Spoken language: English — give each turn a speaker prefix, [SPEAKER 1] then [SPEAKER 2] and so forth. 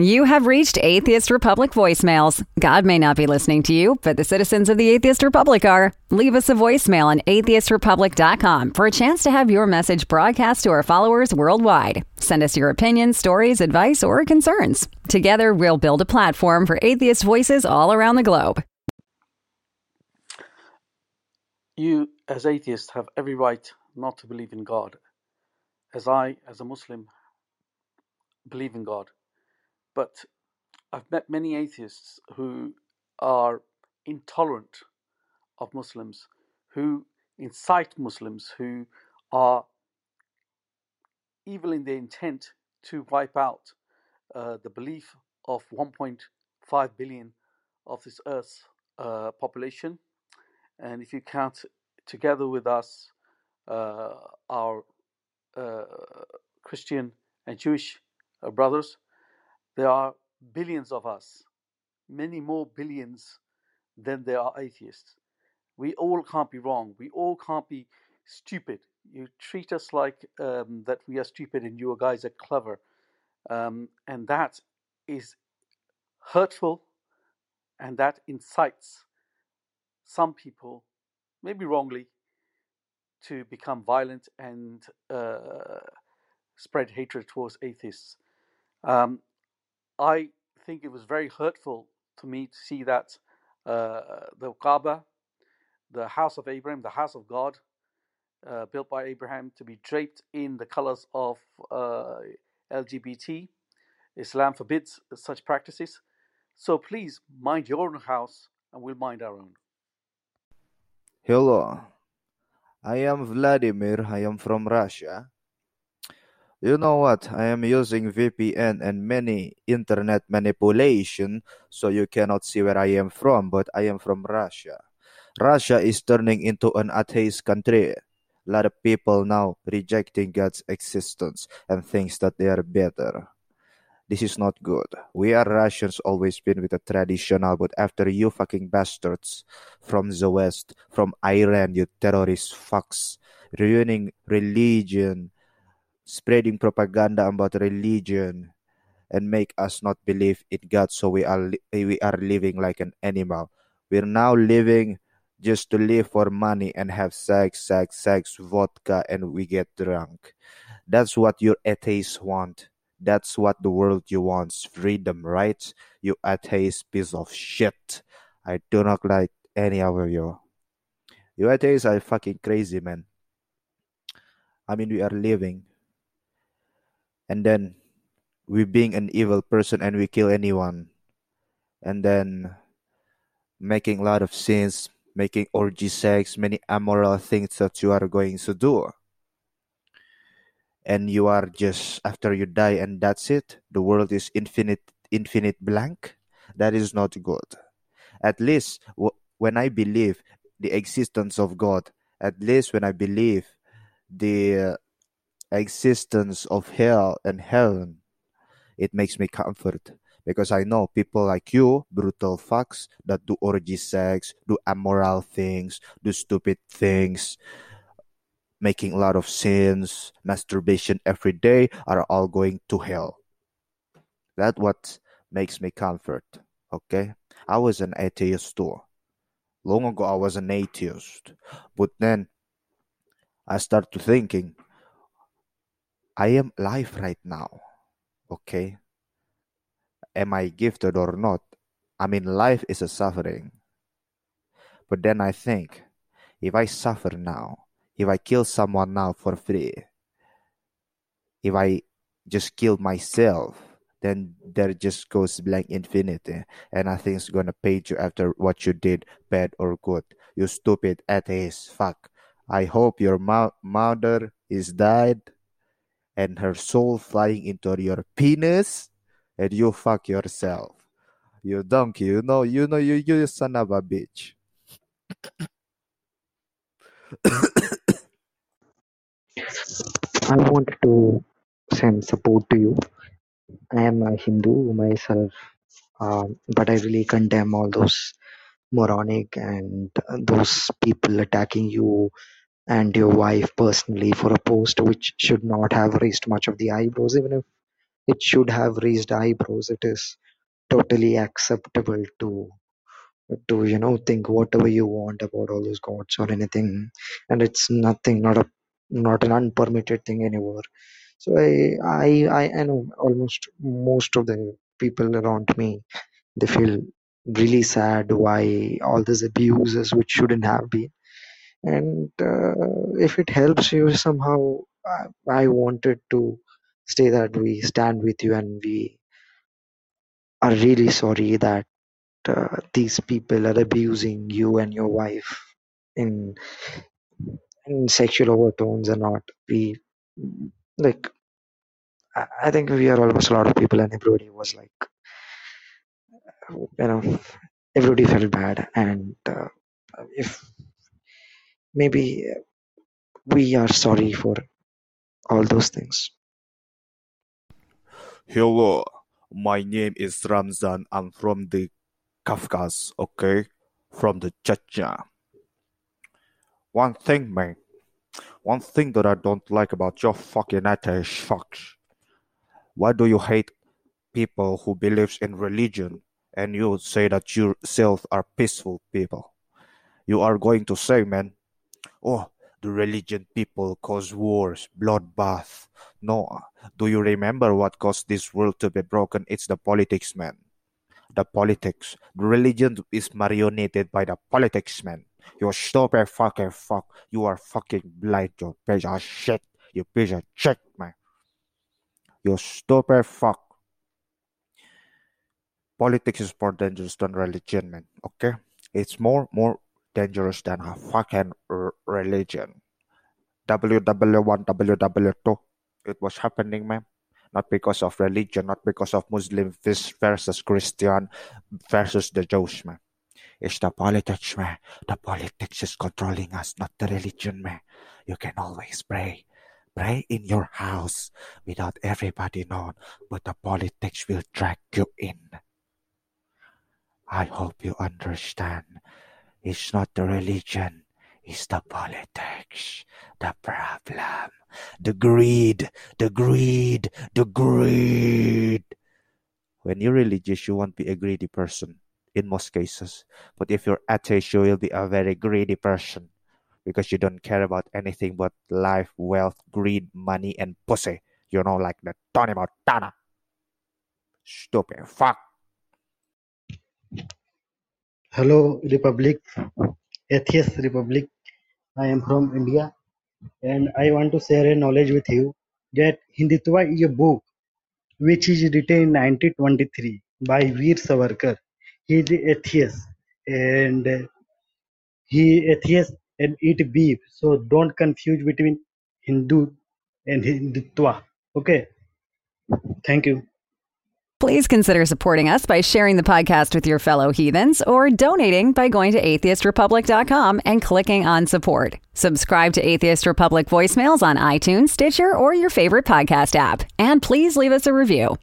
[SPEAKER 1] You have reached Atheist Republic voicemails. God may not be listening to you, but the citizens of the Atheist Republic are. Leave us a voicemail on atheistrepublic.com for a chance to have your message broadcast to our followers worldwide. Send us your opinions, stories, advice, or concerns. Together, we'll build a platform for atheist voices all around the globe.
[SPEAKER 2] You, as atheists, have every right not to believe in God, as I, as a Muslim, believe in God. But I've met many atheists who are intolerant of Muslims, who incite Muslims, who are evil in their intent to wipe out uh, the belief of 1.5 billion of this Earth's uh, population. And if you count together with us uh, our uh, Christian and Jewish uh, brothers, there are billions of us, many more billions than there are atheists. We all can't be wrong. We all can't be stupid. You treat us like um, that we are stupid and you guys are clever. Um, and that is hurtful and that incites some people, maybe wrongly, to become violent and uh, spread hatred towards atheists. Um, I think it was very hurtful to me to see that uh, the Kaaba, the house of Abraham, the house of God, uh, built by Abraham, to be draped in the colors of uh, LGBT. Islam forbids such practices. So please mind your own house and we'll mind our own.
[SPEAKER 3] Hello, I am Vladimir. I am from Russia. You know what? I am using VPN and many internet manipulation so you cannot see where I am from, but I am from Russia. Russia is turning into an atheist country. A lot of people now rejecting God's existence and thinks that they are better. This is not good. We are Russians always been with the traditional, but after you fucking bastards from the West, from Iran, you terrorist fucks, ruining religion, spreading propaganda about religion and make us not believe in God so we are we are living like an animal. We're now living just to live for money and have sex sex sex vodka and we get drunk. That's what your atheists want. That's what the world you wants freedom right? You atheist piece of shit. I do not like any of you. You atheists are fucking crazy man. I mean we are living and then we being an evil person and we kill anyone. And then making a lot of sins making orgy sex many immoral things that you are going to do. And you are just after you die and that's it the world is infinite infinite blank. That is not good. At least w- when i believe the existence of god at least when i believe the uh, existence of hell and heaven, it makes me comfort because I know people like you, brutal fucks that do orgy sex, do immoral things, do stupid things, making a lot of sins, masturbation every day, are all going to hell. That what makes me comfort. Okay, I was an atheist too. Long ago, I was an atheist, but then I start to thinking I am alive right now. Okay. Am I gifted or not? I mean, life is a suffering. But then I think, if I suffer now, if I kill someone now for free, if I just kill myself, then there just goes blank infinity, and nothing's gonna pay you after what you did, bad or good. You stupid atheist, fuck. I hope your mo- mother is died and her soul flying into your penis and you fuck yourself. You donkey, you know, you know, you, you son of a bitch.
[SPEAKER 4] I want to send support to you. I am a Hindu myself, um, but I really condemn all those moronic and those people attacking you and your wife personally for a post which should not have raised much of the eyebrows, even if it should have raised eyebrows. It is totally acceptable to to you know think whatever you want about all those gods or anything, and it's nothing, not a not an unpermitted thing anymore. So I I I, I know almost most of the people around me they feel really sad why all these abuses which shouldn't have been and uh, if it helps you somehow I, I wanted to say that we stand with you and we are really sorry that uh, these people are abusing you and your wife in in sexual overtones and not. We like I I think we are almost a lot of people and everybody was like you know everybody felt bad. And uh, if maybe we are sorry for all those things
[SPEAKER 3] Hello, my name is Ramzan. I'm from the Kafkas, okay? From the Chechnya. One thing, man. One thing that I don't like about your fucking atheist fucks. Why do you hate people who believes in religion and you say that you yourself are peaceful people? You are going to say, man, oh, the religion people cause wars, bloodbath. No, do you remember what caused this world to be broken? It's the politics, man. The politics. The religion is marionated by the politics, man. You stupid fucking fuck. You are fucking blind, you piece of shit. You piece of shit, man. You stupid fuck. Politics is more dangerous than religion, man. Okay? It's more, more dangerous than a fucking r- religion. WW1, WW2. It was happening, man. Not because of religion, not because of Muslim versus Christian versus the Jews, man. It's the politics, man. The politics is controlling us, not the religion, man. You can always pray. Pray in your house without everybody knowing, but the politics will drag you in. I hope you understand. It's not the religion, it's the politics. The problem. The greed, the greed, the greed. When you're religious, you won't be a greedy person in most cases. But if you're atheist, you will be a very greedy person because you don't care about anything but life, wealth, greed, money, and pussy. You know, like the Tony Montana. Stupid fuck.
[SPEAKER 5] Hello, Republic, Atheist Republic. I am from India and I want to share a knowledge with you that Hindutva is a book which is written in 1923 by Veer Savarkar. He is atheist and he atheist and eat beef. So don't confuse between Hindu and Hindutva. Okay. Thank you.
[SPEAKER 1] Please consider supporting us by sharing the podcast with your fellow heathens or donating by going to atheistrepublic.com and clicking on support. Subscribe to Atheist Republic voicemails on iTunes, Stitcher, or your favorite podcast app. And please leave us a review.